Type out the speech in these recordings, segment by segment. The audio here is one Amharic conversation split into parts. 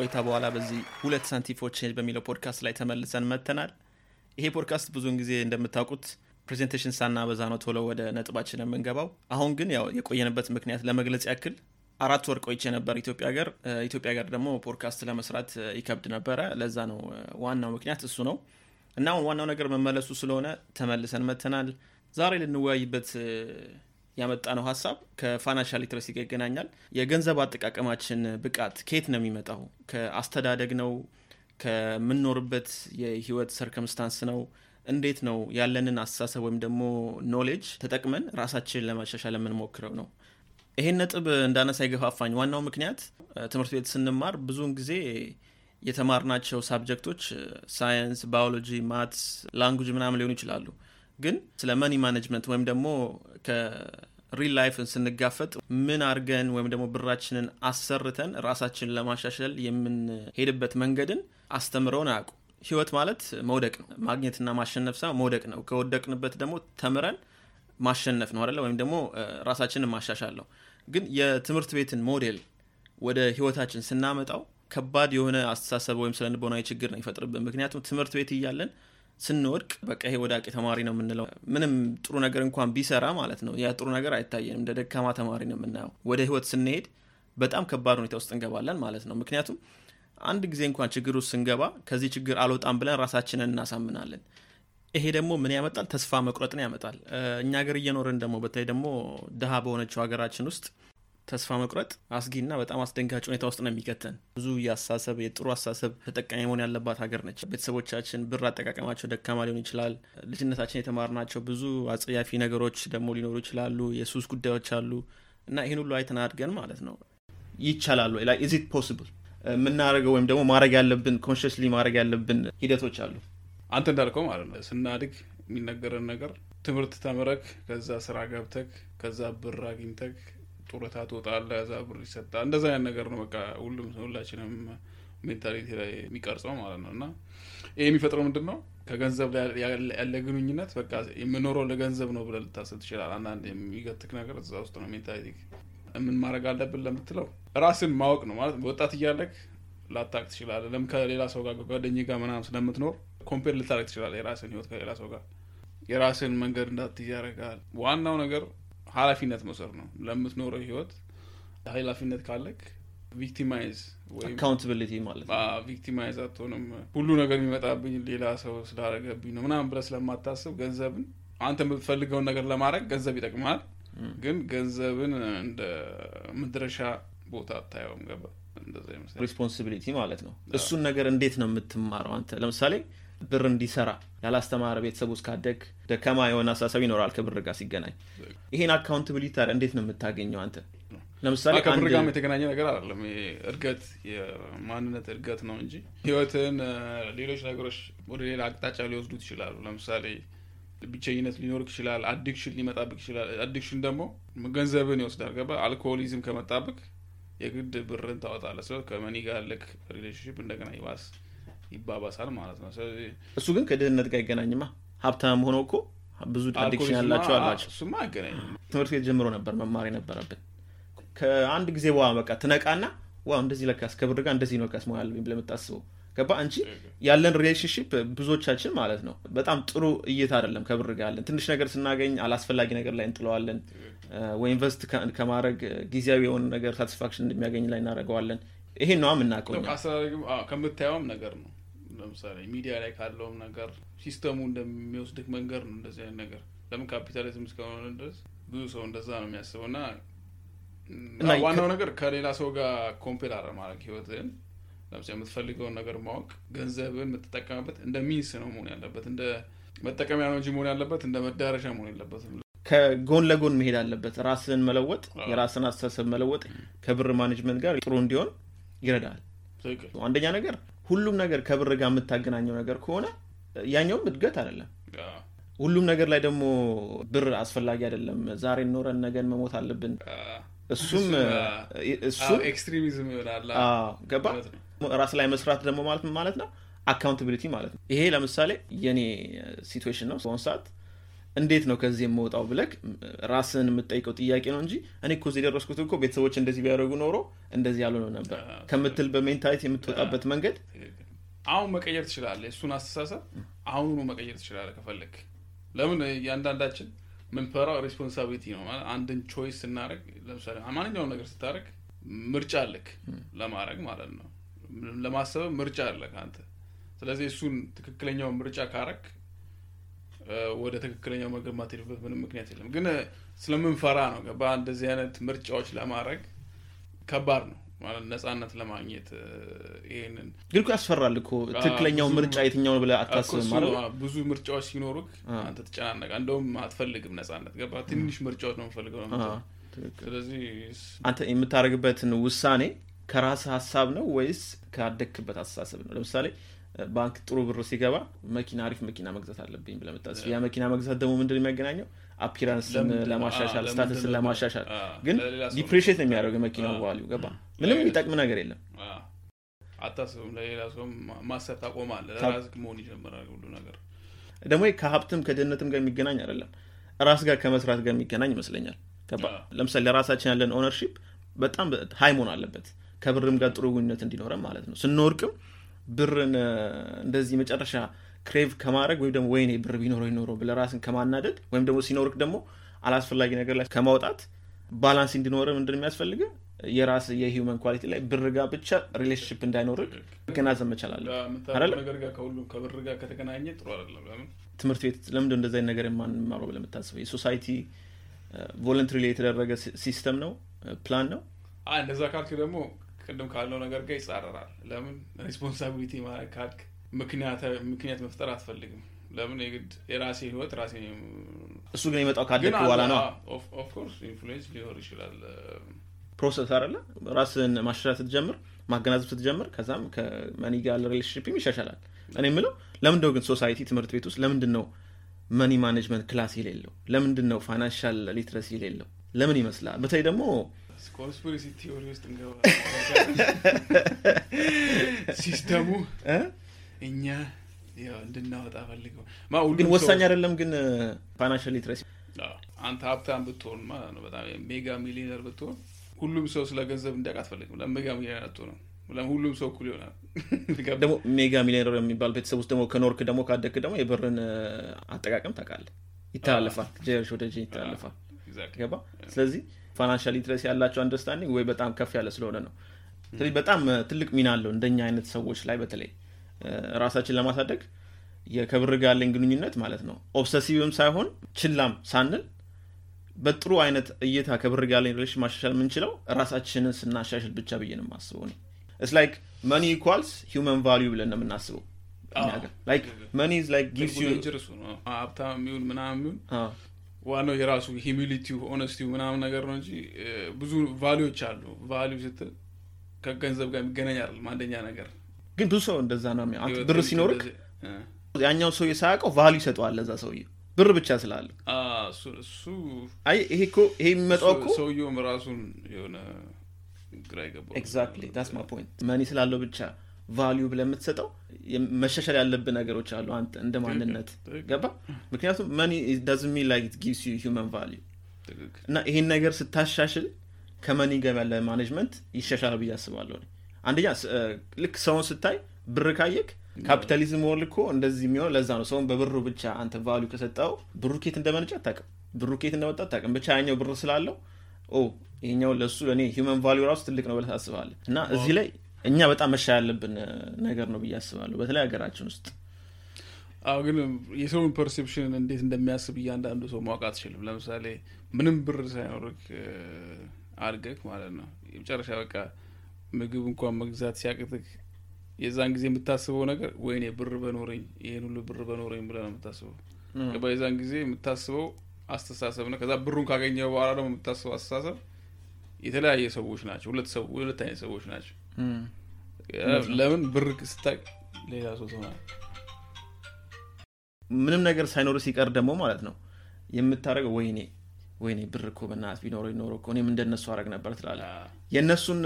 ቆይታ በኋላ በዚህ ሁለት ሳንቲፎች በሚለው ፖድካስት ላይ ተመልሰን መጥተናል። ይሄ ፖድካስት ብዙውን ጊዜ እንደምታውቁት presentation ሳናበዛ ነው ቶሎ ወደ ነጥባችን የምንገባው። አሁን ግን ያው የቆየንበት ምክንያት ለመግለጽ ያክል አራት ወር ቆይቼ ነበር ኢትዮጵያ ሀገር። ኢትዮጵያ ሀገር ደግሞ ፖድካስት ለመስራት ይከብድ ነበረ። ለዛ ነው ዋናው ምክንያት እሱ ነው እና አሁን ዋናው ነገር መመለሱ ስለሆነ ተመልሰን መጥተናል። ዛሬ ልንወያይበት ያመጣነው ሀሳብ ከ financial literacy ጋር ይገናኛል። የገንዘብ አጠቃቀማችን ብቃት ከየት ነው የሚመጣው? ከአስተዳደግ ነው? ከምንኖርበት የህይወት circumstance ነው? እንዴት ነው ያለንን አስተሳሰብ ወይም ደግሞ knowledge ተጠቅመን ራሳችንን ለማሻሻል የምንሞክረው ነው? ይሄን ነጥብ እንዳነሳ የገፋፋኝ ዋናው ምክንያት ትምህርት ቤት ስንማር ብዙውን ጊዜ የተማርናቸው subject ኦች science፣ biology፣ maths፣ language ምናምን ሊሆኑ ይችላሉ። ግን ስለ money management ወይም ደግሞ ከ real life ን ስንጋፈጥ ምን አድርገን ወይም ደግሞ ብራችንን አሰርተን ራሳችንን ለማሻሻል የምንሄድበት መንገድን አስተምረውን አያውቁ። ህይወት ማለት መውደቅ ነው። ማግኘትና ማሸነፍ ሳይሆን መውደቅ ነው። ከወደቅንበት ደግሞ ተምረን ማሸነፍ ነው አይደለ? ወይም ደግሞ ራሳችንን ማሻሻል ነው። ግን የትምህርት ቤትን ሞዴል ወደ ህይወታችን ስናመጣው ከባድ የሆነ አስተሳሰብ ወይም ልቦናዊ ችግር ነው ይፈጥርብን። ምክንያቱም ትምህርት ቤት እያለን ስንወድቅ በቃ ይሄ ወዳቂ ተማሪ ነው የምንለው። ምንም ጥሩ ነገር እንኳን ቢሰራ ማለት ነው ያ ጥሩ ነገር አይታየንም። እንደ ደካማ ተማሪ ነው የምናየው። ወደ ህይወት ስንሄድ በጣም ከባድ ሁኔታ ውስጥ እንገባለን ማለት ነው። ምክንያቱም አንድ ጊዜ እንኳን ችግር ውስጥ ስንገባ ከዚህ ችግር አልወጣም ብለን ራሳችንን እናሳምናለን። ይሄ ደግሞ ምን ያመጣል? ተስፋ መቁረጥን ያመጣል። እኛ ሀገር እየኖርን ደግሞ በተለይ ደግሞ ድሃ በሆነችው ሀገራችን ውስጥ ተስፋ መቁረጥ አስጊና በጣም አስደንጋጭ ሁኔታ ውስጥ ነው የሚከተን። ብዙ የአስተሳሰብ የጥሩ አስተሳሰብ ተጠቃሚ መሆን ያለባት ሀገር ነች። ቤተሰቦቻችን ብር አጠቃቀማቸው ደካማ ሊሆን ይችላል። ልጅነታችን የተማርናቸው ብዙ አጸያፊ ነገሮች ደግሞ ሊኖሩ ይችላሉ። የሱስ ጉዳዮች አሉ እና ይህን ሁሉ አይተን አድገን ማለት ነው ይቻላሉ is it possible የምናደርገው ወይም ደግሞ ማድረግ ያለብን consciously ማድረግ ያለብን ሂደቶች አሉ። አንተ እንዳልከው ማለት ነው ስናድግ የሚነገረን ነገር ትምህርት ተምረክ ከዛ ስራ ገብተክ ከዛ ብር አግኝተክ ጡረታ ትወጣለህ፣ እዛ ብር ይሰጣል። እንደዛ አይነት ነገር ነው በቃ ሁሉም ሁላችንም mentality ላይ የሚቀርጸው ማለት ነው። እና ይህ የሚፈጥረው ምንድን ነው ከገንዘብ ላይ ያለ ግንኙነት በቃ የምኖረው ለገንዘብ ነው ብለህ ልታስብ ትችላል። አንዳንድ የሚገትክ ነገር እዛ ውስጥ ነው mentality። ምን ማድረግ አለብን ለምትለው ራስን ማወቅ ነው ማለት ወጣት እያለክ ላታቅ ትችላለህ። ለም ከሌላ ሰው ጋር ጓደኝ ጋር ምናምን ስለምትኖር compare ልታደርግ ትችላለህ የራስን ህይወት ከሌላ ሰው ጋር የራስን መንገድ እንዳትይዝ ያደርጋል። ዋናው ነገር ኃላፊነት መውሰድ ነው። ለምትኖረው ህይወት ኃላፊነት ካለክ victimize ወይም accountability ማለት ነው። victimize አትሆንም። ሁሉ ነገር የሚመጣብኝ ሌላ ሰው ስላደረገብኝ ነው ምናምን ብለህ ስለማታስብ ገንዘብን አንተ የምትፈልገውን ነገር ለማድረግ ገንዘብ ይጠቅማል። ግን ገንዘብን እንደ መድረሻ ቦታ አታየውም። ገባ responsibility ማለት ነው። እሱን ነገር እንዴት ነው የምትማረው አንተ? ለምሳሌ ብር እንዲሰራ ያላስተማረ ቤተሰብ ውስጥ ካደግ ደካማ የሆነ አስተሳሰብ ይኖራል ከብር ጋር ሲገናኝ። ይሄን accountability ታዲያ እንዴት ነው የምታገኘው አንተ? ለምሳሌ ከብር ጋርም የተገናኘ ነገር አይደለም። እድገት የማንነት እድገት ነው እንጂ ህይወትን ሌሎች ነገሮች ወደ ሌላ አቅጣጫ ሊወስዱት ይችላሉ። ለምሳሌ ብቸኝነት ሊኖርክ ይችላል። addiction ሊመጣብክ ይችላል። addiction ደግሞ ገንዘብን ይወስዳል። ገባ alcoholism ከመጣብክ የግድ ብርን ታወጣለህ። ስለ ከ money ጋር ያለክ relationship እንደገና ይባስ ይባባሳል ማለት ነው። እሱ ግን ከድህነት ጋር አይገናኝማ። ሀብታም ሆነው እኮ ብዙ addiction ያላቸው አላቸው። እሱማ አይገናኝም። ትምህርት ቤት ጀምሮ ነበር መማር የነበረብን። ከአንድ ጊዜ በኋላ በቃ ትነቃና wow እንደዚህ ለካስ ከብር ጋር እንደዚህ ነው ለካስ መሆን ያለብኝ ብለህ የምታስበው ገባ እንጂ ያለን relationship ብዙዎቻችን ማለት ነው በጣም ጥሩ እይታ አይደለም ከብር ጋር ያለን። ትንሽ ነገር ስናገኝ አላስፈላጊ ነገር ላይ እንጥለዋለን፣ ወይ invest ከማድረግ ጊዜያዊ የሆነ ነገር satisfaction እንደሚያገኝ ላይ እናደርገዋለን። ይሄን ነዋ የምናውቀው ከምታየውም ነገር ነው። ለምሳሌ ሚዲያ ላይ ካለውም ነገር system ኡ እንደሚወስድክ መንገድ ነው። እንደዚህ አይነት ነገር ለምን ካፒታሊዝም እስከሆነ ድረስ ብዙ ሰው እንደዛ ነው የሚያስበው እና እና ዋናው ነገር ከሌላ ሰው ጋር compare አለማድረግ ህይወትህን ለምሳሌ የምትፈልገውን ነገር ማወቅ ገንዘብን የምትጠቀምበት እንደ means ነው መሆን ያለበት እንደ መጠቀሚያ ነው እንጂ መሆን ያለበት እንደ መዳረሻ መሆን የለበትም። ከጎን ለጎን መሄድ አለበት። ራስን መለወጥ፣ የራስን አስተሳሰብ መለወጥ ከብር management ጋር ጥሩ እንዲሆን ይረዳል። አንደኛ ነገር ሁሉም ነገር ከብር ጋር የምታገናኘው ነገር ከሆነ ያኛውም እድገት አይደለም። ሁሉም ነገር ላይ ደግሞ ብር አስፈላጊ አይደለም። ዛሬ ኖረን ነገን መሞት አለብን። እሱም እሱም extremism ይሆናል። አዎ፣ ገባ ራስ ላይ መስራት ደግሞ ማለት ማለት ነው? accountability ማለት ነው። ይሄ ለምሳሌ የኔ situation ነው። በሆን ሰዓት እንዴት ነው ከዚህ የምወጣው ብለክ ራስን የምጠይቀው ጥያቄ ነው እንጂ እኔ እኮ እዚህ የደረስኩት እኮ ቤተሰቦች እንደዚህ ቢያደርጉ ኖሮ እንደዚህ ያልሆነ ነበር ከምትል በ mentality የምትወጣበት መንገድ አሁን መቀየር ትችላለህ። እሱን አስተሳሰብ አሁኑኑ መቀየር ትችላለህ ከፈለግ። ለምን እያንዳንዳችን ምንፈራው responsibility ነው ማለት አንድን choice ስናደርግ፣ ለምሳሌ ማንኛውም ነገር ስታደርግ ምርጫ አለክ ለማድረግ ማለት ነው። ለማሰብ ምርጫ አለክ አንተ። ስለዚህ እሱን ትክክለኛውን ምርጫ ካረግ ወደ ትክክለኛው መንገድ ማትሄድበት ምንም ምክንያት የለም። ግን ስለምንፈራ ነው። ገባ? እንደዚህ አይነት ምርጫዎች ለማድረግ ከባድ ነው ማለት ነጻነት ለማግኘት። ይሄንን ግን እኮ ያስፈራል እኮ ትክክለኛው ምርጫ የትኛው ብለህ አታስብም ማለት? ብዙ ምርጫዎች ሲኖሩክ አ። አንተ ትጨናነቃ እንደውም አትፈልግም ነጻነት። ገባ? ትንሽ ምርጫዎች ነው የምፈልገው ነው ስለዚህ አንተ የምታደርግበትን ውሳኔ ከራስ ሀሳብ ነው ወይስ ካደግክበት አስተሳሰብ ነው? ለምሳሌ ባንክ ጥሩ ብር ሲገባ መኪና አሪፍ መኪና መግዛት አለብኝ ብለህ የምታስብ። ያ መኪና መግዛት ደግሞ ምንድን የሚያገናኘው? appearance ን? ለማሻሻል ነው? ለማሻሻል። ግን depreciate ነው የሚያደርገው የመኪናው አዎ። value ገባ ምንም የሚጠቅም ነገር የለም። አታስብም። ለሌላ ሰው ማሰብ ታቆማለህ። ለራስህ መሆን ይጀምራል ሁሉ ነገር። ደግሞ ከሀብትም ከድህነትም ጋር የሚገናኝ አይደለም። ራስ ጋር ከመስራት ጋር የሚገናኝ ይመስለኛል። ለምሳሌ ለራሳችን ያለን ownership በጣም high መሆን አለበት። ከብርም ጋር ጥሩ ግንኙነት እንዲኖረን ማለት ነው። ስንወርቅም ብርን እንደዚህ መጨረሻ crave ከማድረግ ወይም ደግሞ ወይኔ ብር ቢኖረው ይኖረው ብለህ ራስን ከማናደድ ወይም ደግሞ ሲኖርክ ደግሞ አላስፈላጊ ነገር ላይ ከማውጣት balance እንዲኖረ ምንድን የሚያስፈልግ የራስ የ human quality ላይ ብር ጋር ብቻ relationship እንዳይኖርክ መገናዘብ መቻል ከተገናኘ ጥሩ አይደለም። ትምህርት ቤት ለምንድን እንደዚህ ነገር የማንማረው ብለህ የምታስበው? የ society voluntary ላይ የተደረገ system ነው? ፕላን ነው? እንደዛ ካልክ ደግሞ ቅድም ካለው ነገር ጋር ይጻረራል። ለምን? responsibility ማለት ካልክ ምክንያት መፍጠር አትፈልግም። ለምን? የግድ የራሴ ህይወት ራሴ እሱ ግን የመጣው ካደግ በኋላ ነው? of course influence ሊኖር ይችላል። process አለ ራስን ማሻሻል ስትጀምር ማገናዘብ ስትጀምር ከዛም ከ money ጋር ያለ relationship ም ይሻሻላል። እኔ የምለው ለምንድነው ግን society ትምህርት ቤት ውስጥ ለምንድን ነው money management class የሌለው? ለምንድን ነው financial literacy የሌለው? ለምን ይመስላል? በተለይ ደግሞ conspiracy theory ውስጥ እንገባ system ኡ? እኛ ያው እንድናወጣ ፈልገው ግን ወሳኝ አይደለም ግን ፋይናንሻል ሊትረሲ አንተ ሀብታም ብትሆን ማለት ነው በጣም mega millionaire ብትሆን ሁሉም ሰው ስለ ገንዘብ እንዲያውቅ አትፈልግም ለምን mega millionaire አትሆንም ሁሉም ሰው እኩል ይሆናል ደግሞ mega millionaire የሚባል ቤተሰብ ውስጥ ደግሞ ከኖርክ ደግሞ ካደግክ ደግሞ የብርን አጠቃቀም ታውቃለህ ይተላለፋል ጀርሽ ወደ ይተላለፋል. ገባ ስለዚህ financial literacy ያላቸው understanding ወይ በጣም ከፍ ያለ ስለሆነ ነው። ስለዚህ በጣም ትልቅ ሚና አለው እንደኛ አይነት ሰዎች ላይ በተለይ። ራሳችን ለማሳደግ ከብር ጋር ያለኝ ግንኙነት ማለት ነው obsessive ም ሳይሆን ችላም ሳንል በጥሩ አይነት እይታ ከብር ጋር ያለኝ relation ማሻሻል የምንችለው ራሳችንን ስናሻሽል ብቻ ብዬ ነው የማስበው እኔ። it's like money equals human value ብለን ነው የምናስበው like money is like gives you ሀብታም የሚሆን ምናምን የሚሆን ዋናው የራሱ humility ው honesty ው ምናምን ነገር ነው እንጂ ብዙ value ዎች አሉ። value ስትል ከገንዘብ ጋር የሚገናኝ አይደለም አንደኛ ነገር። ግን ብዙ ሰው እንደዛ ነው አንተ ብር ሲኖርክ ያኛው ሰው ሳያውቀው value ይሰጠዋል ለዛ ሰውዬ። ብር ብቻ ስላለ። እሱ- አይ ይሄ እኮ ይሄ የሚመጣው እኮ ሰውየውም ራሱን የሆነ ግራ ይገባው exactly that's my point money ስላለው ብቻ value ብለህ የምትሰጠው? የም- መሻሻል ያለብህ ነገሮች አሉ አንተ እንደ ማንነት ገባ? ምክንያቱም money does me like gives you human value እና ይሄን ነገር ስታሻሽል ከ money ጋር ያለ management ይሻሻል ብዬ አስባለሁ አንደኛ ልክ ሰውን ስታይ ብር ካየክ capitalism world እኮ እንደዚህ የሚሆን ለዛ ነው። ሰውን በብሩ ብቻ አንተ value ከሰጠው ብሩ ከየት እንደመነጨ አታውቅም። ብሩ ከየት እንደመጣ አታውቅም። ብቻ ያኛው ብር ስላለው ኦ ይሄኛው ለእሱ ለእኔ human value ራሱ ትልቅ ነው ብለህ ታስባለህ። እና እዚህ ላይ እኛ በጣም መሻሻል ያለብን ነገር ነው ብዬ አስባለሁ። በተለይ ሀገራችን ውስጥ አዎ ግን የሰውን perception እንዴት እንደሚያስብ እያንዳንዱ ሰው ማወቅ አትችልም። ለምሳሌ ምንም ብር ሳይኖርክ እ፣ አድገህ ማለት ነው። የመጨረሻ በቃ ምግብ እንኳን መግዛት ሲያቅትክ የዛን ጊዜ የምታስበው ነገር ወይኔ ብር በኖረኝ ይሄን ሁሉ ብር በኖረኝ ብለህ ነው የምታስበው። የዛን ጊዜ የምታስበው አስተሳሰብ ነው። ከዛ ብሩን ካገኘ በኋላ ደግሞ የምታስበው አስተሳሰብ የተለያየ ሰዎች ናቸው። ሁለት ሁለት አይነት ሰዎች ናቸው ለምን ብር ስታገኝ ሌላ ሰው ትሆናል ምንም ነገር ሳይኖር ሲቀር ደግሞ ማለት ነው የምታደርገው ወይኔ ወይኔ ብር እኮ በእናትህ ቢኖረኝ ኖሮ እኮ እኔም እንደነሱ አደረግ ነበር ትላለህ። የእነሱን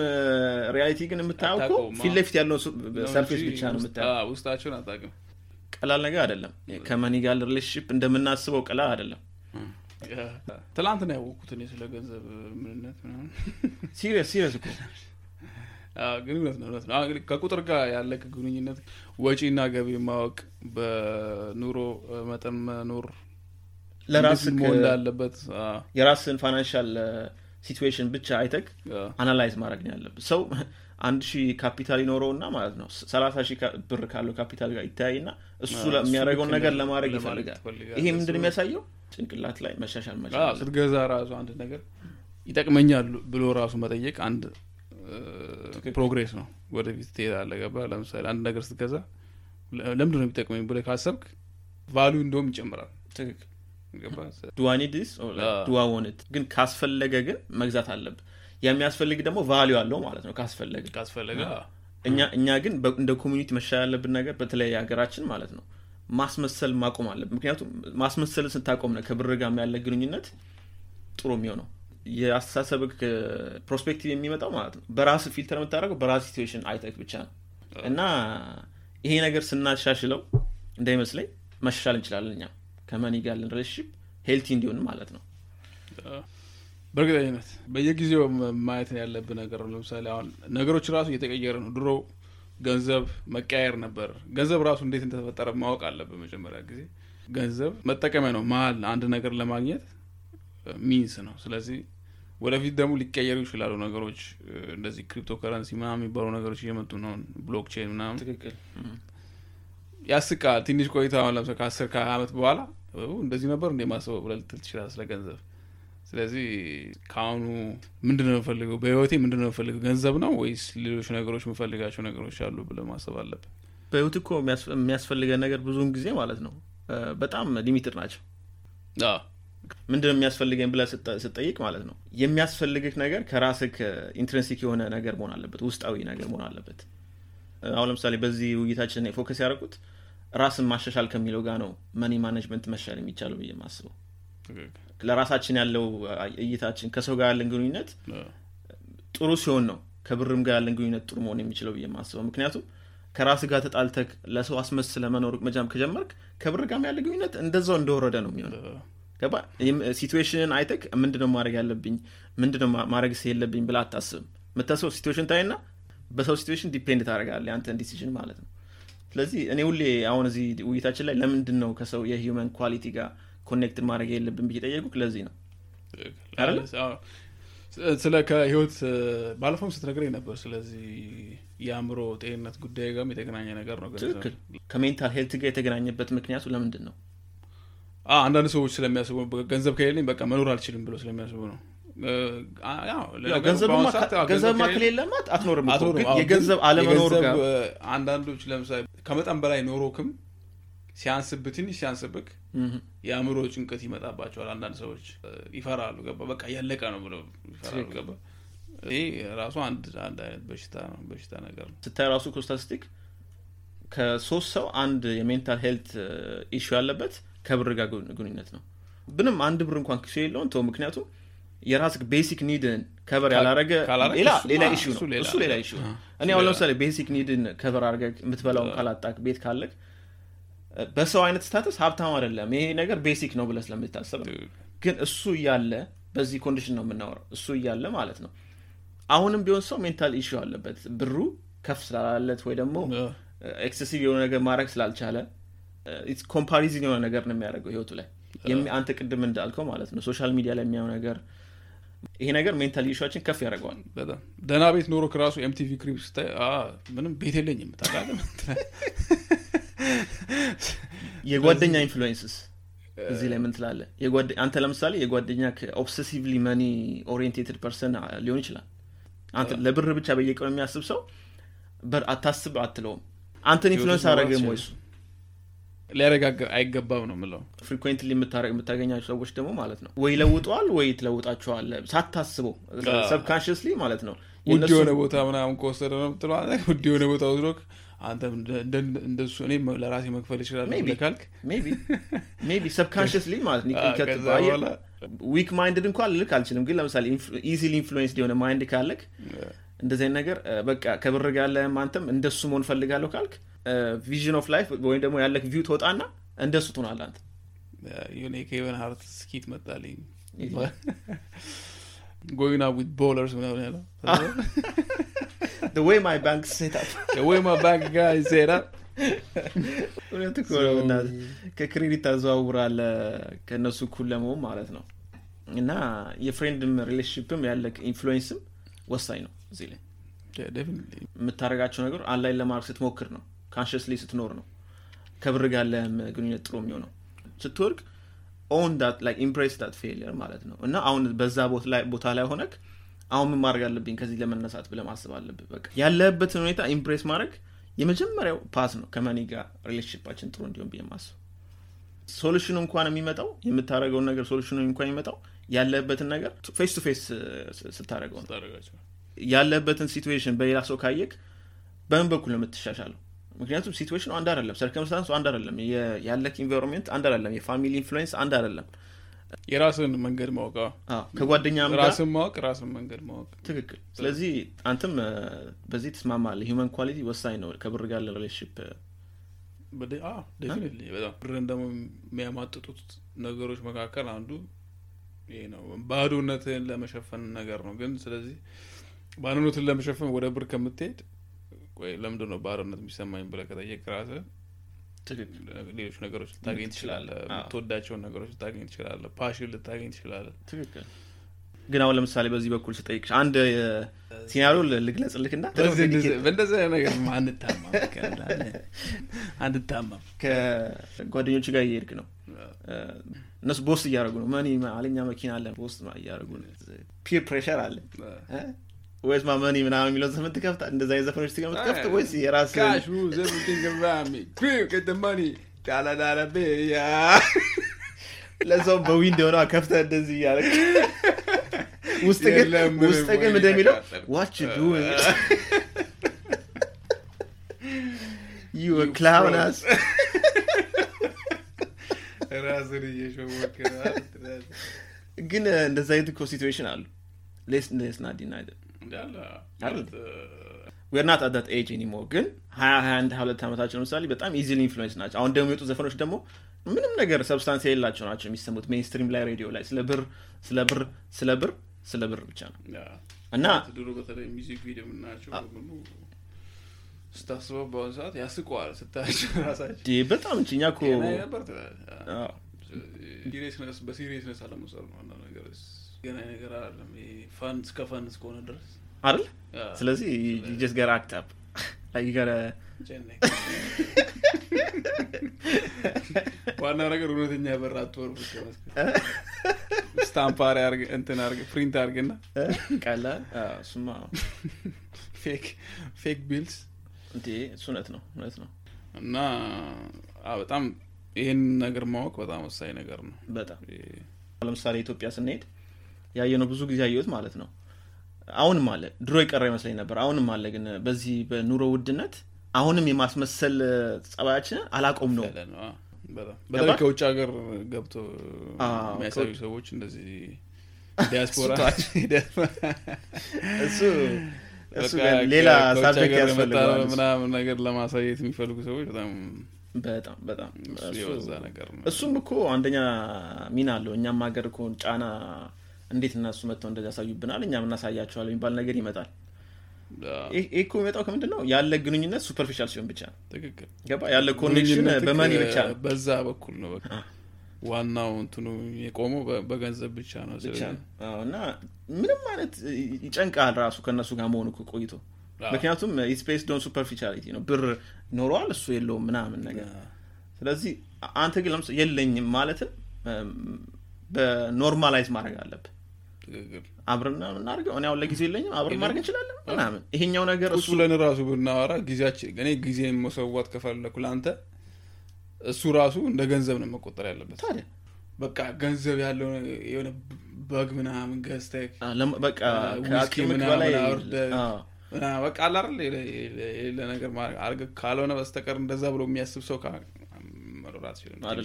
reality ግን የምታየው እኮ ፊት ለፊት ያለውን surface ብቻ ነው የምታየው። ውስጣቸውን አታውቅም። ቀላል ነገር አይደለም። ከ money ጋር relationship እንደምናስበው ቀላል አይደለም። ትላንት ነው ያወቅኩት እኔ ስለ ገንዘብ ምንነት serious serious እኮ ግን እውነት ነው እውነት ነው። ከቁጥር ጋር ያለ ግንኙነት ወጪና ገቢ ማወቅ በኑሮ መጠን መኖር ለራስህ እንዳለበት አዎ፣ የራስን financial situation ብቻ አይተክ analyze ማድረግ ነው ያለብህ። ሰው አንድ ሺህ ካፒታል ይኖረውና ማለት ነው ሰላሳ ሺህ ብር ካለው ካፒታል ጋር ይተያይና እሱ የሚያደርገውን ነገር ለማድረግ ይፈልጋል። ይሄ ምንድን የሚያሳየው? ጭንቅላት ላይ መሻሻል አለበት። ስትገዛ ራሱ አንድ ነገር ይጠቅመኛል ብሎ ራሱ መጠየቅ አንድ progress ነው ወደፊት ትሄዳለህ ገባ ለምሳሌ አንድ ነገር ስትገዛ ለ- ለምንድን ነው የሚጠቅመኝ ብለህ ካሰብክ value እንደውም ይጨምራል። ትክክል። ገባ do I need this አዎ። do I want ግን ካስፈለገ ግን መግዛት አለብህ። የሚያስፈልግ ደግሞ value አለው ማለት ነው ካስፈለገ። ካስፈለገ? እኛ እኛ ግን እንደ community መሻሻል ያለብን ነገር በተለይ ሀገራችን ማለት ነው ማስመሰል ማቆም አለብን። ምክንያቱም ማስመሰል ስታቆም ነው ከብር ጋር ያለ ግንኙነት ጥሩ የሚሆነው የአስተሳሰብ perspective የሚመጣው ማለት ነው። በራስ filter የምታደርገው በራስ situation አይተክ ብቻ ነው። እና ይሄ ነገር ስናሻሽለው እንዳይመስለኝ መሻሻል እንችላለን እኛ ከ money ጋር ያለን relationship healthy እንዲሆን ማለት ነው። በእርግጠኝነት በየጊዜው ማየት ያለብን ነገር ነው። ለምሳሌ አሁን ነገሮች ራሱ እየተቀየረ ነው። ድሮ ገንዘብ መቀያየር ነበር። ገንዘብ ራሱ እንዴት እንደተፈጠረ ማወቅ አለብን መጀመሪያ ጊዜ። ገንዘብ መጠቀሚያ ነው። መሀል አንድ ነገር ለማግኘት means ነው። ስለዚህ ወደፊት ደግሞ ሊቀየሩ ይችላሉ ነገሮች። እንደዚህ ክሪፕቶ ከረንሲ ምናምን የሚባሉ ነገሮች እየመጡ ነው። blockchain ምናምን ትክክል። ያስቃል። ትንሽ ቆይታ አሁን ለምሳሌ ከአስር ከሀያ ዓመት በኋላ እንደዚህ ነበር እንደ ማስበው ብለህ ልትል ትችላለህ ስለ ገንዘብ። ስለዚህ ከአሁኑ ምንድን ነው የምፈልገው? በህይወቴ ምንድን ነው የምፈልገው? ገንዘብ ነው ወይስ ሌሎች ነገሮች የምፈልጋቸው ነገሮች አሉ ብለህ ማሰብ አለብን በህይወት እኮ የሚያስ- የሚያስፈልገን ነገር ብዙውን ጊዜ ማለት ነው በጣም limited ናቸው አዎ፣ ምንድን ነው የሚያስፈልገኝ ብለህ ስጠ- ስትጠይቅ ማለት ነው? የሚያስፈልግህ ነገር ከራስህ intrinsic የሆነ ነገር መሆን አለበት ውስጣዊ ነገር መሆን አለበት። አሁን ለምሳሌ በዚህ ውይይታችን focus ያደረጉት ራስን ማሻሻል ከሚለው ጋር ነው money management መሻሻል የሚቻለው ብዬ የማስበው። ለራሳችን ያለው እይታችን ከሰው ጋር ያለን ግንኙነት ጥሩ ሲሆን ነው ከብርም ጋር ያለን ግንኙነት ጥሩ መሆን የሚችለው ብዬ የማስበው። ምክንያቱም ከራስ ጋር ተጣልተክ ለሰው አስመስሎ መኖር መጀመር ከጀመርክ ከብር ጋር ያለ ግንኙነት እንደዛው እንደወረደ ነው የሚሆነው ገባ situation ን አይተክ ምንድነው ማድረግ ያለብኝ? ምንድነው ማድረግ የለብኝ ብለህ አታስብም። የምታስበው situation ታይና በሰው situation depend ታደርጋለህ የአንተን decision ማለት ነው። ስለዚህ እኔ ሁሌ አሁን እዚህ ውይይታችን ላይ ለምንድን ነው ከሰው የ human quality ጋር connected ማድረግ የለብን ብዬ የጠየቅኩክ ለዚህ ነው። ስለ ከህይወት ባለፈውም ስትነግረኝ ነበር ስለዚህ የአእምሮ ጤንነት ጉዳይ ጋርም የተገናኘ ነገር ነው ትክክል። ከ mental health ጋር የተገናኘበት ምክንያቱ ለምንድን ነው አንዳንድ ሰዎች ስለሚያስቡ ገንዘብ ከሌለኝ በቃ መኖር አልችልም ብሎ ስለሚያስቡ ነው። ገንዘብማ ከሌለማ አትኖርም የገንዘብ አለመኖር አንዳንዶች ለምሳሌ ከመጠን በላይ ኖሮክም ሲያንስብ ትንሽ ሲያንስብክ የአእምሮ ጭንቀት ይመጣባቸዋል አንዳንድ ሰዎች። ይፈራሉ። ገባ? በቃ ያለቀ ነው ብለው ይፈራሉ። ገባ? ይሄ ራሱ አንድ አንድ አይነት በሽታ ነው። በሽታ ነገር ነው። ስታይ ራሱ እኮ ስታቲስቲክ ከሶስት ሰው አንድ የ mental health issue ያለበት ከብር ጋር ግንኙ- ግንኙነት ነው። ምንም አንድ ብር እንኳን ኪሱ የለውን ተወው ምክንያቱም የራስ basic need ን cover ያላረገ ሌላ issue ነው እሱ ሌላ issue ነው። እኔ አሁን ለምሳሌ basic need ን cover አድርገህ የምትበላውን ካላጣክ ቤት ካለክ በሰው አይነት status ሀብታም አይደለም። ይሄ ነገር basic ነው ብለህ ስለምታስብ ነው ግን እሱ እያለ በዚህ condition ነው የምናወራው። እሱ እያለ ማለት ነው። አሁንም ቢሆን ሰው mental issue አለበት። ብሩ ከፍ ስላላለለት ወይ ደግሞ እ፣ excessive የሆነ ነገር ማድረግ ስላልቻለ comparison የሆነ ነገር ነው የሚያደርገው ህይወቱ ላይ። የሚ- አንተ ቅድም እንዳልከው ማለት ነው social media ላይ የሚያየው ነገር ይሄ ነገር mental issue ኦችን ከፍ ያደርገዋል። በጣም ደህና ቤት ኖሮ ከራሱ MTV Cribs ስታይ ምንም ቤት የለኝም ታውቃለህ? የጓደኛ influences እዚህ ላይ ምን የጓደ- አንተ ለምሳሌ የጓደኛ ኦብሰሲቭሊ መኒ ኦሪየንቴትድ ፐርሰን ሊሆን ይችላል። አንተ ለብር ብቻ በየቀኑ የሚያስብ ሰው አታስብ አትለውም። አንተን ኢንፍሉዌንስ ህይወቱን አደረገም ሊያረጋጋ አይገባም ነው ምለው ፍሪኩዌንትሊ የምታገኛቸው ሰዎች ደግሞ ማለት ነው። ወይ ይለውጠዋል ወይ ትለውጣቸዋል ሳታስበው ሰብካንሽስሊ ማለት ነው። ውድ የሆነ ቦታ ምናምን ከወሰደ ነው አንተ ውድ የሆነ ቦታ ወስዶክ አንተ እንደሱ እኔ ለራሴ መክፈል ይችላል ካልክ? ሜቢ ሰብካንሽስሊ ማለት ነው። ዊክ ማይንድድ እንኳን ልልክ አልችልም። ግን ለምሳሌ ኢዚሊ ኢንፍሉዌንስ የሆነ ማይንድ ካለክ እንደዚህ ነገር በቃ ከብር ጋር አንተም እንደሱ መሆን ፈልጋለሁ ካልክ ቪዥን ኦፍ ላይፍ ወይም ደግሞ ያለክ ቪው ትወጣና እንደሱ ትሆናል አንተ። የሆነ የኬቨን ሀርት ስኪት መጣልኝ. ጎይና ዊት ቦለርስ ምናምን ያለው ወይ ማይ ባንክ ሴታፕ ወይ ማ ባንክ ጋር ሴራ እውነት እኮ ነው ከክሬዲት ታዘዋውራለ ከእነሱ እኩል ለመሆን ማለት ነው። እና የፍሬንድም ሪሌሽንሽፕም ያለ ኢንፍሉዌንስም ወሳኝ ነው እዚህ ላይ። የምታደርጋቸው ነገር አንላይን ለማድረግ ስትሞክር ነው ካንሽስሊ ስትኖር ነው። ከብር ጋር ግንኙነት ጥሩ የሚሆነው። ስትወድቅ ኦን ዳት ላይክ ኢምፕሬስ ዳት ፌሊየር ማለት ነው። እና አሁን በዛ ቦታ ላይ ሆነክ አሁን ምን ማድረግ አለብኝ ከዚህ ለመነሳት ብለህ ማሰብ አለብህ። በቃ ያለህበትን ሁኔታ embrace ማድረግ የመጀመሪያው path ነው። ከ money ጋር relationship ኣችን ጥሩ እንዲሆን ብዬ ማስብ solution ኑ እንኳን የሚመጣው የምታደረገውን ነገር solution ኑ እንኳን የሚመጣው ያለህበትን ነገር face to face ስታደረገው ያለህበትን situation በሌላ ሰው ካየክ በምን በኩል ነው የምትሻሻለው ምክንያቱም situation ኑ አንድ አይደለም circumstance ሱ አንድ አይደለም ያለክ environment አንድ አይደለም የ family influence አንድ አይደለም። የራስን መንገድ ማወቅ ጋር ራስን ማወቅ ራስን መንገድ ማወቅ። ትክክል። ስለዚህ አንተም በዚህ ትስማማለህ። human quality ወሳኝ ነው። ከብር ጋር ለ relationship definitely በጣም ብርን ደግሞ የሚያማጥጡት ነገሮች መካከል አንዱ ይሄ ነው። ባዶነትን ለመሸፈን ነገር ነው። ግን ስለዚህ ባዶነትን ለመሸፈን ወደ ብር ከምትሄድ ለምንድን ነው ባዶነት የሚሰማኝ ብለህ ከጠየቅ ራስህ? ሌሎች ነገሮች ልታገኝ ትችላለህ። የምትወዳቸውን ነገሮች ልታገኝ ትችላለህ። ፓሽን ልታገኝ ትችላለህ። ትክክል። ግን አሁን ለምሳሌ በዚህ በኩል ስጠይቅሽ አንድ ሲናሪዮ ልግለጽልክና በእንደዚህ አይነት ነገር አንታማም አንታማም። ከጓደኞች ጋር እየሄድክ ነው። እነሱ ቦስ እያደረጉ ነው። መኒ አለኛ መኪና አለ። ቦስ እያደረጉ ነው። ፒር ፕሬሸር አለ? ወይስ ማ መኒ ምናምን የሚለው ዘፈን ትከፍታ እንደዛ የዘፈኖች ትከፍት ወይስ የራስ Cash rules everything around me. Quick, get the money. ዳላዳላቤያ ለዛው በዊንድ ሆነ ከፍተ እንደዚህ እያደረግ ውስጥ ግን የለም ምንም ውስጥ ግን ወይኔ እንደሚለው ተቃጠልኩ። ዋች ዱንግ ዩ ክላውን አስ ራስን እየሸወክ ግን እንደዛ አይነት እኮ ሲትዌሽን አሉ ሌስ ሌስ ና ዲናይድ እንዳለ? we're not that age no more ግን ሀያ ሀያ አንድ ሀያ ሁለት ዓመታቸው ለምሳሌ በጣም easily influence ናቸው። አሁን ደግሞ የወጡ ዘፈኖች ደግሞ ምንም ነገር substance የሌላቸው ናቸው የሚሰሙት። mainstream ላይ ሬዲዮ ላይ ስለ ብር ስለ ብር ስለ ብር ስለ ብር ብቻ ነው። እና ድሮ በተለይ music video በሙሉ ስታስበው በአሁኑ ሰዓት ያስቀዋል ስታያቸው ራሳቸው። በጣም እኮ ትላለህ። አዎ፣ seriousness በ seriousness አለመውሰድ ነው። ነገር ገና ነገር አለም ፋን እስከ ፋን እስከሆነ ድረስ አይደል? ስለዚህ ጀስ ገር አክት አፕ ዋና ነገር እውነተኛ በር አትወር ስታምፓሪ እንትን አርግ ፕሪንት አርግና ቀላል? እሱማ ፌክ ቢልስ? እንዴ እሱ እውነት ነው እውነት ነው። እና በጣም ይህን ነገር ማወቅ በጣም ወሳኝ ነገር ነው። በጣም። ለምሳሌ ኢትዮጵያ ስንሄድ ያየነው ብዙ ጊዜ ያየሁት ማለት ነው አሁንም አለ። ድሮ የቀረ ይመስለኝ ነበር። አሁንም አለ ግን በዚህ በኑሮ ውድነት አሁንም የማስመሰል ጸባያችንን አላቆም ነው። በተለይ ከውጭ ሀገር ገብቶ የሚያሳዩ ሰዎች እንደዚህ ዲያስፖራ እሱ ሌላ ሳብጀክት ያስፈልገዋል ምናምን ነገር ለማሳየት የሚፈልጉ ሰዎች በጣም በጣም በጣም እሱም እኮ አንደኛ ሚና አለው። እኛም ሀገር እኮ ጫና እንዴት እነሱ መጥተው እንደዚህ ያሳዩብናል? እኛም እናሳያቸዋል የሚባል ነገር ይመጣል። ይህ እኮ የሚመጣው ከምንድን ነው ያለ ግንኙነት superficial ሲሆን ብቻ ገባ? ያለ connection በ money ብቻ ነው። በዛ በኩል ነው ዋናው እንትኑ የቆመው በገንዘብ ብቻ ነው እና ምንም አይነት ይጨንቃል ራሱ ከእነሱ ጋር መሆኑ ቆይቶ። ምክንያቱም it's based on superficiality ነው። ብር ኖረዋል እሱ የለውም ምናምን ነገር። ስለዚህ አንተ ግን የለኝም ማለትን በ normalize ማድረግ አለብህ አብረን እናድርገው እኔ አሁን ለጊዜው የለኝም። አብረን ማድረግ እንችላለን ምናምን። ይሄኛው ነገር እሱ ብለን ራሱ ብናወራ ጊዜያችን እኔ ጊዜ መሰዋት ከፈለኩ ለአንተ እሱ ራሱ እንደ ገንዘብ ነው መቆጠር ያለበት። ታዲያ? በቃ ገንዘብ ያለው የሆነ በግ ምናምን ገዝተህ በቃ በቃ የሌለ ነገር አድርገህ ካልሆነ በስተቀር እንደዛ ብሎ የሚያስብ ሰው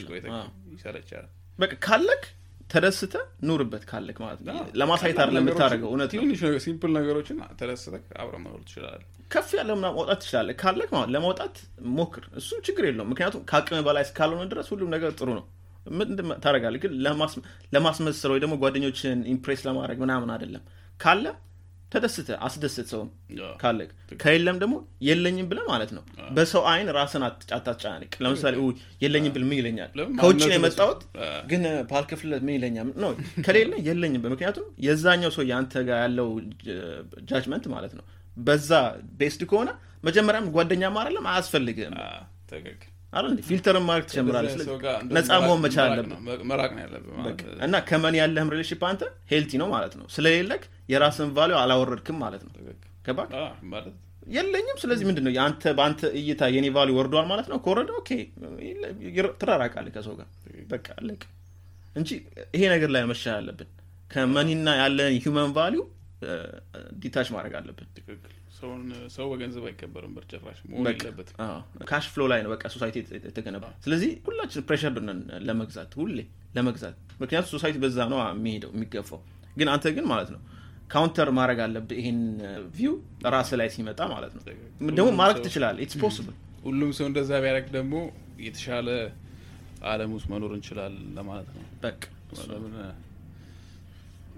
ቆይተህ አዎ። ይሰለቻል። በቃ ካለክ ተደስተ ኑርበት ካለክ ማለት ነው። ለማሳየት አይደለም የምታደርገው እውነት ትንሽ simple ነገሮችን ተደስተህ አብረ መኖር ትችላለህ። ከፍ ያለ ማውጣት ትችላለህ። ካለክ ማለት ለማውጣት ሞክር። እሱ ችግር የለውም። ምክንያቱም ከአቅም በላይ እስካልሆነ ድረስ ሁሉም ነገር ጥሩ ነው። ታደርጋለህ? ግን ለማስ- ለማስመሰል ወይ ደግሞ ጓደኞችን impress ለማድረግ ምናምን አይደለም። ካለ ተደስተ አስደስት ሰውን ካለ ከሌለም ደግሞ የለኝም ብለ ማለት ነው። በሰው አይን ራስን አታጨናንቅ። ለምሳሌ የለኝም ብል ምን ይለኛል? ከውጭ ነው የመጣሁት ግን ባልከፍል ምን ይለኛል? ነው። ከሌለ የለኝም ምክንያቱም የዛኛው ሰው የአንተ ጋር ያለው judgment ማለት ነው። በዛ based ከሆነ መጀመሪያም ጓደኛ ማለትም አያስፈልግም filter ን ማድረግ ትጀምራለህ ነፃ መሆን መቻል ነው። እና ከ money ያለህም relationship አንተ healthy ነው ማለት ነው። ስለሌለክ የራስን value አላወረድክም ማለት ነው። ትክክል። ገባ አ፣ ማለት የለኝም። ስለዚህ ምንድን ነው የአንተ በአንተ እይታ የኔ value ወርዷል ማለት ነው። ከወረደ okay ትራራቃለህ ከሰው ጋር። በቃ አለቅ እንጂ ይሄ ነገር ላይ መሻል አለብን። ከ money ና ያለን human value detach ማድረግ አለብን ሰው በገንዘብ አይከበርም በጭራሽ መሆን የለበትም። cash flow ላይ ነው በቃ society የተገነባ ስለዚህ ሁላችን pressure ነን ለመግዛት ሁሌ ለመግዛት። ምክንያቱም society በዛ ነው የሚሄደው የሚገፋው። ግን አንተ ግን ማለት ነው counter ማድረግ አለብህ ይሄን view ራስ ላይ ሲመጣ ማለት ነው። ደግሞ ማድረግ ትችላለህ። it's possible ሁሉም ሰው እንደዛ ቢያደርግ ደግሞ የተሻለ አለም ውስጥ መኖር እንችላለን ለማለት ነው። በቃ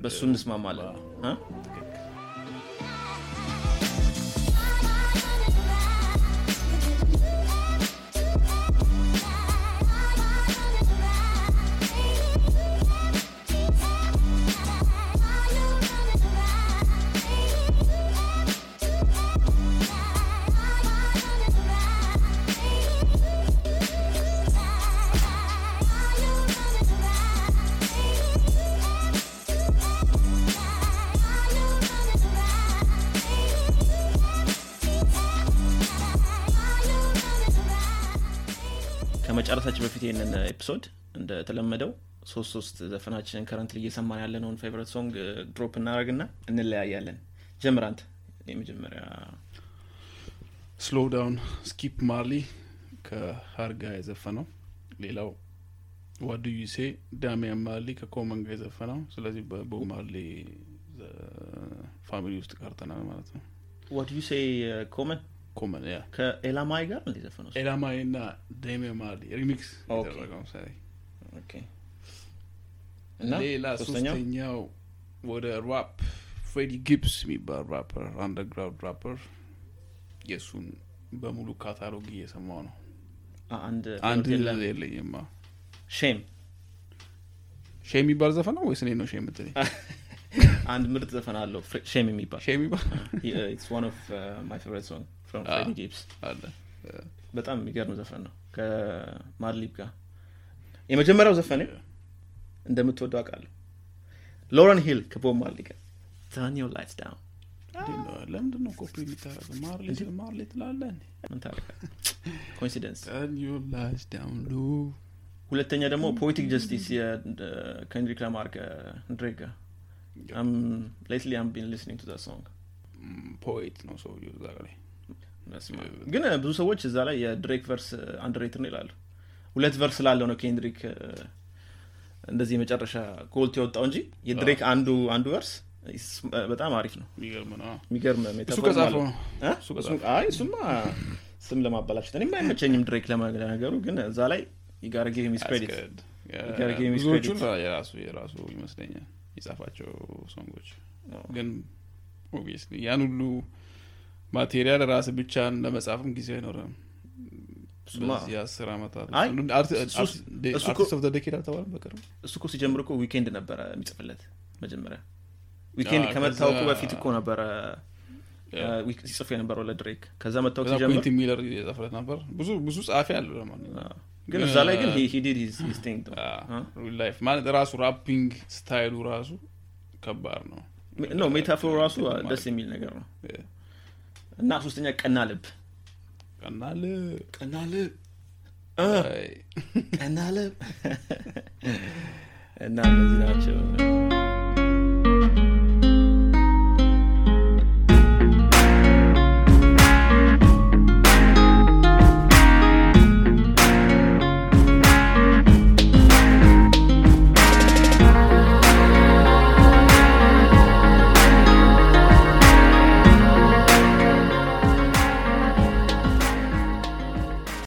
በእሱ እንስማማለን ከመጨረሳችን በፊት ይህንን episode እንደተለመደው ሶስት ሶስት ዘፈናችንን current እየሰማን ያለነውን favorite song drop እናደረግና እንለያያለን። ጀምር አንተ የመጀመሪያ slow down ስኪፕ ማርሊ ከ H.E.R. ጋ የዘፈነው። ሌላው what do you say ዳሚያን ማርሊ ከኮመን ጋር የዘፈነው። ስለዚህ በቦብ ማርሊ family ውስጥ ቀርተናል ማለት ነው። what you say ኮመን ኮመን ያ ከኤላማይ ጋር እንደ ዘፈነው ኤላማይ እና ዳሚያን ማርሊ ሪሚክስ የተደረገው ምሳሌ ኦኬ። እና ሌላ ሶስተኛው ወደ ራፕ ፍሬዲ ጊብስ የሚባል ራፐር አንደርግራውንድ ራፐር የእሱን በሙሉ ካታሎግ እየሰማው ነው አንድ የለኝማ ሼም ሼ የሚባል ዘፈን ነው ወይስ እኔ ነው ሼ የምትለኝ አንድ ምርጥ ዘፈን አለው shame የሚባል ሼ የሚባል it's one of my favorite song from. ፍሬዲ ጊብስ አለ። በጣም የሚገርም ዘፈን ነው። ከማድሊብ ጋር የመጀመሪያው ዘፈን እንደምትወደው አውቃለሁ። ሎረን ሂል ከቦብ ማርሊ ጋር turn your lights down. እንዴት ነው? ለምንድን ነው ኮፒ ስለ ማርሌ ትላለህ እንዴ? ምን your lights down low. ሁለተኛ ደግሞ poetic justice ከንድሪክ ላማር ከድሬክ ጋር lately I'm been listening to that song poet ነው ሰውዬው እዛ ላይ ግን ብዙ ሰዎች እዛ ላይ የድሬክ verse underrated ነው ይላሉ። ሁለት verse ስላለው ነው ኬንድሪክ እንደዚህ የመጨረሻ ጎልት የወጣው እንጂ የድሬክ አንዱ አንዱ verse በጣም አሪፍ ነው። የሚገርም እሱማ ስም ለማበላሸት እኔም አይመቸኝም ድሬክ ለነገሩ ግን እዛ ላይ ይጋር ጊቭ ሚስ ክሬዲት አስከድ gotta give him his ብዙዎቹ credit. የራሱ የራሱ ይመስለኛል የጻፋቸው ሶንጎች ግን ያን ሁሉ ማቴሪያል ራስ ብቻን ለመጻፍም ጊዜ አይኖርም። እሱማ በዚህ አስር ዓመታት እሱ- እኮ- ሲጀምር እኮ ዊኬንድ ነበረ የሚጽፍለት መጀመሪያ። ዊኬንድ ከመታወቁ በፊት እኮ ነበረ ሲጽፍ የነበረው ለድሬክ። ከዛ መታወቅ ሲጀምር ሚለር የጻፈለት ነበር። ብዙ ብዙ ጸሐፊ አለው ለማንኛውም። ግን እዛ ላይ ግን ሂዲድ ላይፍ ማለት ራሱ ራፒንግ ስታይሉ ራሱ ከባድ ነው። ነው ሜታፎር ራሱ ደስ የሚል ነገር ነው እና ሶስተኛ ቀና ልብ። ቀናል ቀና ልብ። ቀና ልብ። እና እነዚህ ናቸው